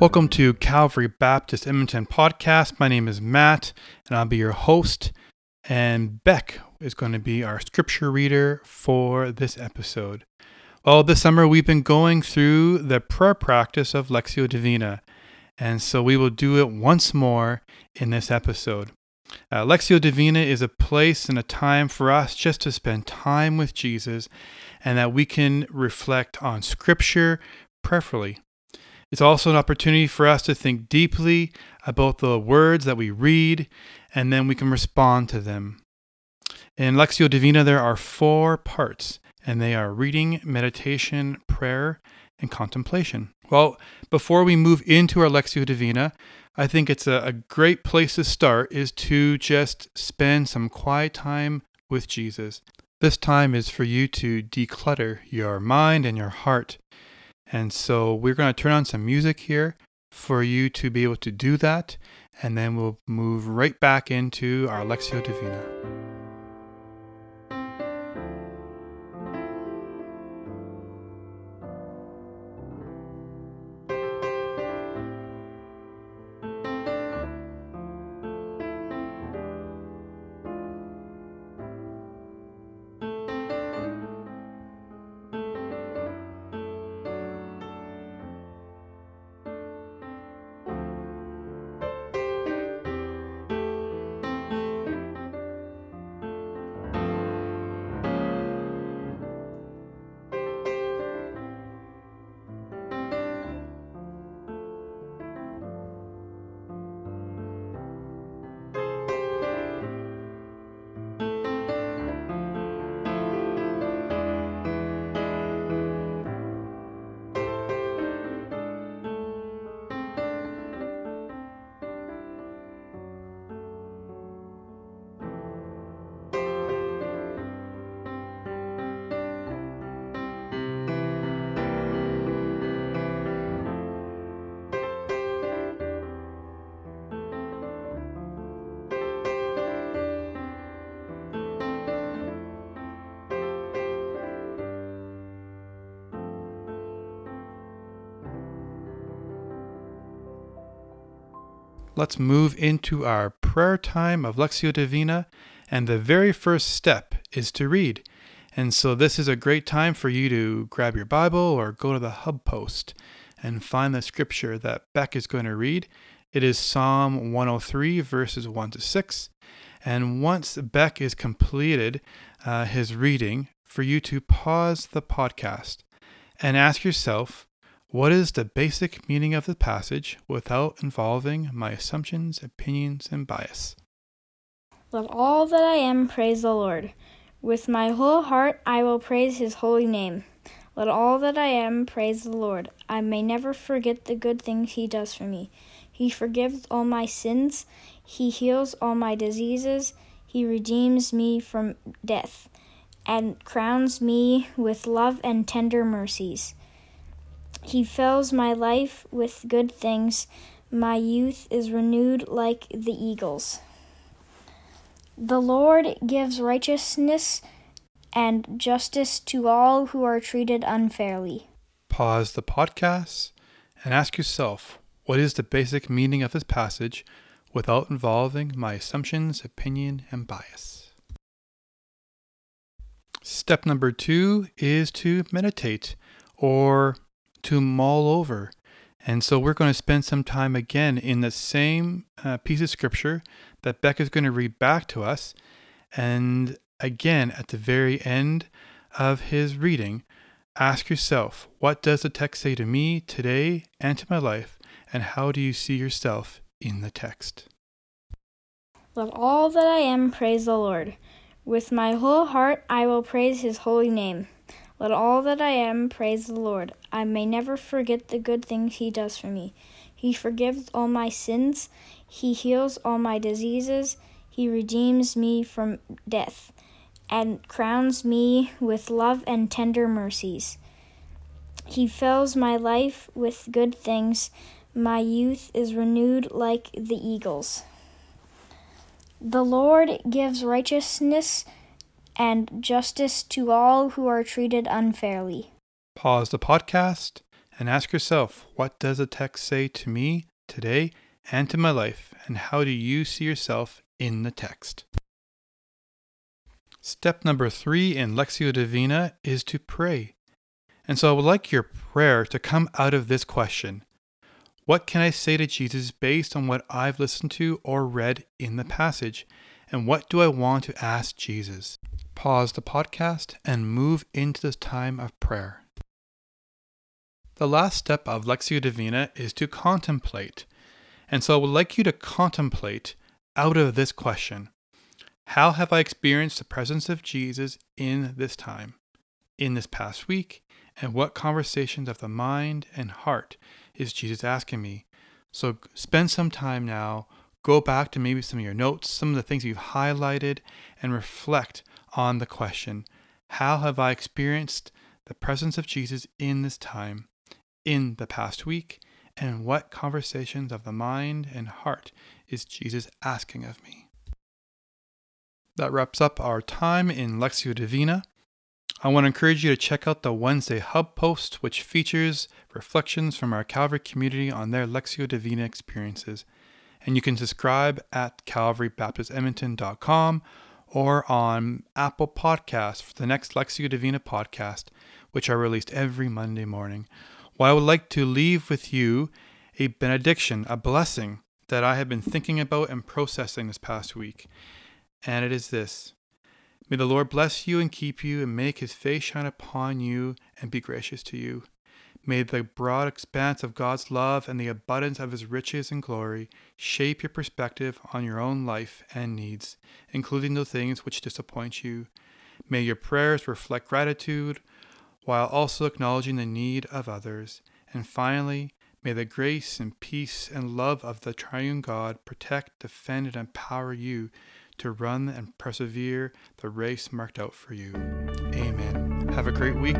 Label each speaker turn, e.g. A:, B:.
A: Welcome to Calvary Baptist Edmonton podcast. My name is Matt, and I'll be your host. And Beck is going to be our scripture reader for this episode. Well, this summer we've been going through the prayer practice of Lectio Divina, and so we will do it once more in this episode. Uh, Lectio Divina is a place and a time for us just to spend time with Jesus and that we can reflect on Scripture prayerfully. It's also an opportunity for us to think deeply about the words that we read and then we can respond to them. In Lectio Divina, there are four parts, and they are reading, meditation, prayer, and contemplation. Well, before we move into our Lectio Divina, I think it's a, a great place to start is to just spend some quiet time with Jesus. This time is for you to declutter your mind and your heart. And so we're going to turn on some music here for you to be able to do that. And then we'll move right back into our Lectio Divina. Let's move into our prayer time of Lectio Divina. And the very first step is to read. And so this is a great time for you to grab your Bible or go to the hub post and find the scripture that Beck is going to read. It is Psalm 103, verses 1 to 6. And once Beck is completed uh, his reading, for you to pause the podcast and ask yourself, what is the basic meaning of the passage without involving my assumptions, opinions, and bias?
B: Let all that I am praise the Lord. With my whole heart I will praise his holy name. Let all that I am praise the Lord. I may never forget the good things he does for me. He forgives all my sins, he heals all my diseases, he redeems me from death, and crowns me with love and tender mercies. He fills my life with good things. My youth is renewed like the eagles. The Lord gives righteousness and justice to all who are treated unfairly.
A: Pause the podcast and ask yourself what is the basic meaning of this passage without involving my assumptions, opinion, and bias. Step number two is to meditate or to mull over. And so we're going to spend some time again in the same uh, piece of scripture that Becca's going to read back to us. And again, at the very end of his reading, ask yourself, what does the text say to me today and to my life? And how do you see yourself in the text?
B: Let all that I am praise the Lord. With my whole heart I will praise his holy name. Let all that I am praise the Lord. I may never forget the good things He does for me. He forgives all my sins, He heals all my diseases, He redeems me from death, and crowns me with love and tender mercies. He fills my life with good things. My youth is renewed like the eagles. The Lord gives righteousness and justice to all who are treated unfairly.
A: Pause the podcast and ask yourself what does the text say to me today and to my life, and how do you see yourself in the text? Step number three in Lectio Divina is to pray. And so I would like your prayer to come out of this question What can I say to Jesus based on what I've listened to or read in the passage? And what do I want to ask Jesus? Pause the podcast and move into this time of prayer. The last step of Lectio Divina is to contemplate. And so I would like you to contemplate out of this question How have I experienced the presence of Jesus in this time, in this past week? And what conversations of the mind and heart is Jesus asking me? So spend some time now, go back to maybe some of your notes, some of the things you've highlighted, and reflect on the question How have I experienced the presence of Jesus in this time, in the past week? And what conversations of the mind and heart is Jesus asking of me? That wraps up our time in Lectio Divina. I want to encourage you to check out the Wednesday Hub post, which features reflections from our Calvary community on their Lectio Divina experiences. And you can subscribe at calvarybaptistedmonton.com or on Apple Podcasts for the next Lectio Divina podcast, which are released every Monday morning. Well, I would like to leave with you a benediction, a blessing that I have been thinking about and processing this past week. And it is this May the Lord bless you and keep you, and make his face shine upon you and be gracious to you. May the broad expanse of God's love and the abundance of his riches and glory shape your perspective on your own life and needs, including the things which disappoint you. May your prayers reflect gratitude while also acknowledging the need of others. And finally, may the grace and peace and love of the triune God protect, defend, and empower you to run and persevere the race marked out for you. Amen. Have a great week.